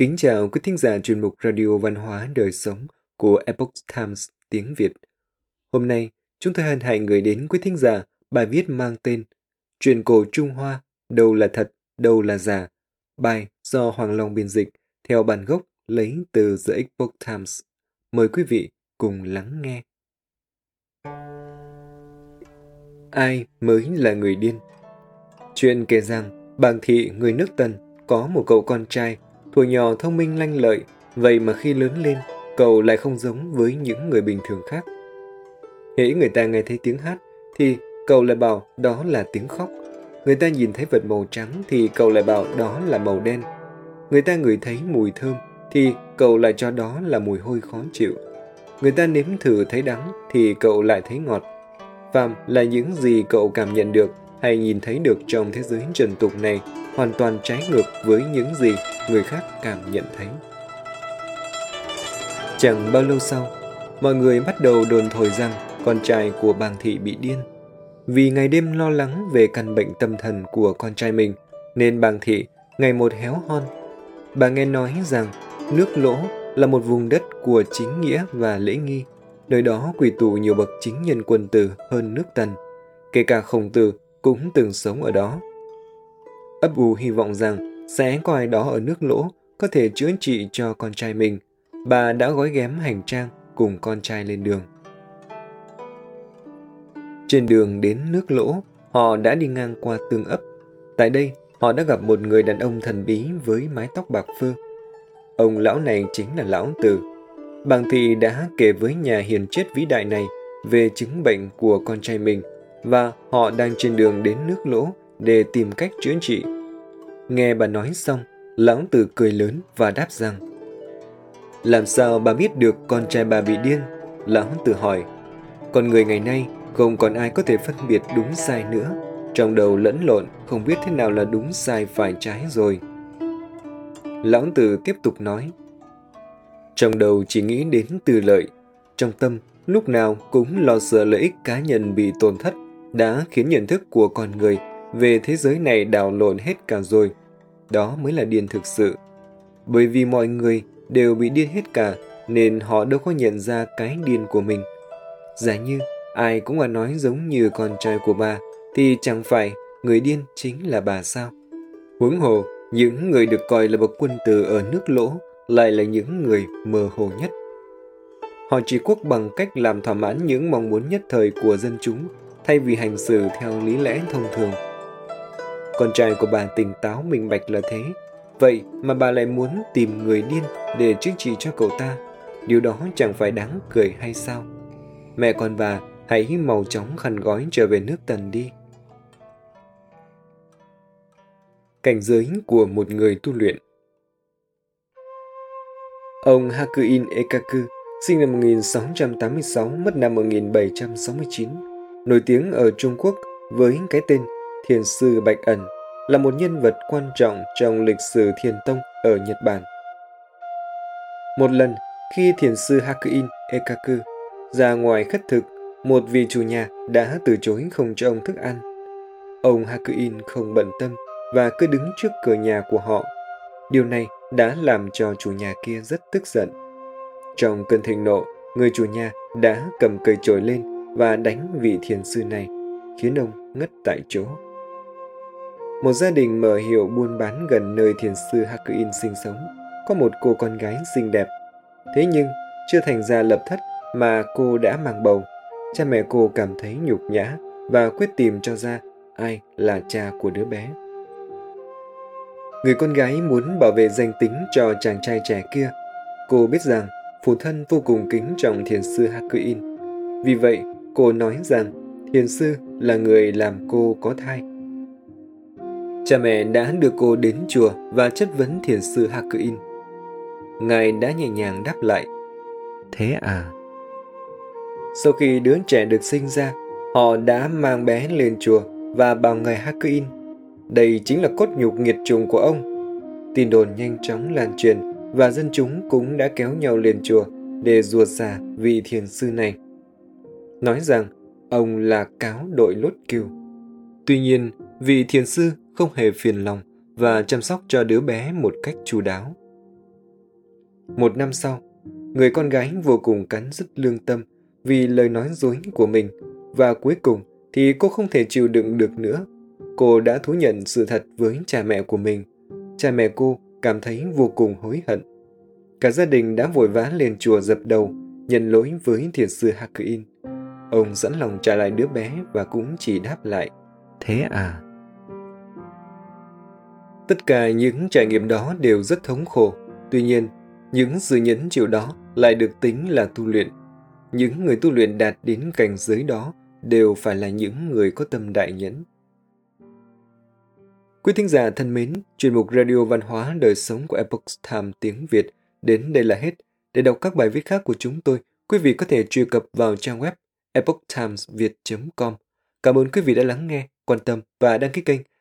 Kính chào quý thính giả chuyên mục Radio Văn hóa Đời Sống của Epoch Times tiếng Việt. Hôm nay, chúng tôi hân hạnh gửi đến quý thính giả bài viết mang tên "Truyền cổ Trung Hoa, đâu là thật, đâu là giả. Bài do Hoàng Long biên dịch theo bản gốc lấy từ The Epoch Times. Mời quý vị cùng lắng nghe. Ai mới là người điên? Chuyện kể rằng, bàng thị người nước Tần có một cậu con trai Thuở nhỏ thông minh lanh lợi, vậy mà khi lớn lên, cậu lại không giống với những người bình thường khác. Hễ người ta nghe thấy tiếng hát, thì cậu lại bảo đó là tiếng khóc. Người ta nhìn thấy vật màu trắng thì cậu lại bảo đó là màu đen. Người ta ngửi thấy mùi thơm thì cậu lại cho đó là mùi hôi khó chịu. Người ta nếm thử thấy đắng thì cậu lại thấy ngọt. Phàm là những gì cậu cảm nhận được hay nhìn thấy được trong thế giới trần tục này hoàn toàn trái ngược với những gì người khác cảm nhận thấy. Chẳng bao lâu sau, mọi người bắt đầu đồn thổi rằng con trai của bàng thị bị điên. Vì ngày đêm lo lắng về căn bệnh tâm thần của con trai mình, nên bàng thị ngày một héo hon. Bà nghe nói rằng nước lỗ là một vùng đất của chính nghĩa và lễ nghi. Nơi đó quỳ tụ nhiều bậc chính nhân quân tử hơn nước Tần. Kể cả khổng tử cũng từng sống ở đó ấp ủ hy vọng rằng sẽ có ai đó ở nước lỗ có thể chữa trị cho con trai mình. Bà đã gói ghém hành trang cùng con trai lên đường. Trên đường đến nước lỗ, họ đã đi ngang qua tương ấp. Tại đây, họ đã gặp một người đàn ông thần bí với mái tóc bạc phơ. Ông lão này chính là lão tử. Bàng thị đã kể với nhà hiền chết vĩ đại này về chứng bệnh của con trai mình và họ đang trên đường đến nước lỗ để tìm cách chữa trị. Nghe bà nói xong, lão tử cười lớn và đáp rằng Làm sao bà biết được con trai bà bị điên? Lão tử hỏi. Con người ngày nay không còn ai có thể phân biệt đúng sai nữa. Trong đầu lẫn lộn không biết thế nào là đúng sai phải trái rồi. Lão tử tiếp tục nói. Trong đầu chỉ nghĩ đến từ lợi. Trong tâm lúc nào cũng lo sợ lợi ích cá nhân bị tổn thất đã khiến nhận thức của con người về thế giới này đảo lộn hết cả rồi. Đó mới là điên thực sự. Bởi vì mọi người đều bị điên hết cả, nên họ đâu có nhận ra cái điên của mình. Giả như ai cũng mà nói giống như con trai của bà, thì chẳng phải người điên chính là bà sao? Huống hồ, những người được coi là bậc quân tử ở nước lỗ lại là những người mơ hồ nhất. Họ chỉ quốc bằng cách làm thỏa mãn những mong muốn nhất thời của dân chúng thay vì hành xử theo lý lẽ thông thường. Con trai của bà tỉnh táo minh bạch là thế. Vậy mà bà lại muốn tìm người điên để chữa trị cho cậu ta. Điều đó chẳng phải đáng cười hay sao? Mẹ con bà hãy mau chóng khăn gói trở về nước tần đi. Cảnh giới của một người tu luyện Ông Hakuin Ekaku sinh năm 1686, mất năm 1769, nổi tiếng ở Trung Quốc với cái tên Thiền sư Bạch Ẩn là một nhân vật quan trọng trong lịch sử thiền tông ở Nhật Bản. Một lần, khi thiền sư Hakuin Ekaku ra ngoài khất thực, một vị chủ nhà đã từ chối không cho ông thức ăn. Ông Hakuin không bận tâm và cứ đứng trước cửa nhà của họ. Điều này đã làm cho chủ nhà kia rất tức giận. Trong cơn thịnh nộ, người chủ nhà đã cầm cây chổi lên và đánh vị thiền sư này, khiến ông ngất tại chỗ. Một gia đình mở hiệu buôn bán gần nơi thiền sư Hakuin sinh sống, có một cô con gái xinh đẹp. Thế nhưng, chưa thành ra lập thất mà cô đã mang bầu. Cha mẹ cô cảm thấy nhục nhã và quyết tìm cho ra ai là cha của đứa bé. Người con gái muốn bảo vệ danh tính cho chàng trai trẻ kia. Cô biết rằng phụ thân vô cùng kính trọng thiền sư Hakuin. Vì vậy, cô nói rằng thiền sư là người làm cô có thai. Cha mẹ đã đưa cô đến chùa và chất vấn thiền sư Hakuin. Ngài đã nhẹ nhàng đáp lại, Thế à? Sau khi đứa trẻ được sinh ra, họ đã mang bé lên chùa và bảo ngài Hakuin. Đây chính là cốt nhục nghiệt trùng của ông. Tin đồn nhanh chóng lan truyền và dân chúng cũng đã kéo nhau lên chùa để ruột xả vị thiền sư này. Nói rằng ông là cáo đội lốt kiều. Tuy nhiên, vị thiền sư không hề phiền lòng và chăm sóc cho đứa bé một cách chu đáo. Một năm sau, người con gái vô cùng cắn rứt lương tâm vì lời nói dối của mình và cuối cùng thì cô không thể chịu đựng được nữa. Cô đã thú nhận sự thật với cha mẹ của mình. Cha mẹ cô cảm thấy vô cùng hối hận. Cả gia đình đã vội vã lên chùa dập đầu, nhận lỗi với thiền sư Hakuin. Ông sẵn lòng trả lại đứa bé và cũng chỉ đáp lại, thế à? Tất cả những trải nghiệm đó đều rất thống khổ. Tuy nhiên, những sự nhẫn chịu đó lại được tính là tu luyện. Những người tu luyện đạt đến cảnh giới đó đều phải là những người có tâm đại nhẫn. Quý thính giả thân mến, chuyên mục Radio Văn hóa Đời Sống của Epoch Time tiếng Việt đến đây là hết. Để đọc các bài viết khác của chúng tôi, quý vị có thể truy cập vào trang web epochtimesviet.com. Cảm ơn quý vị đã lắng nghe, quan tâm và đăng ký kênh.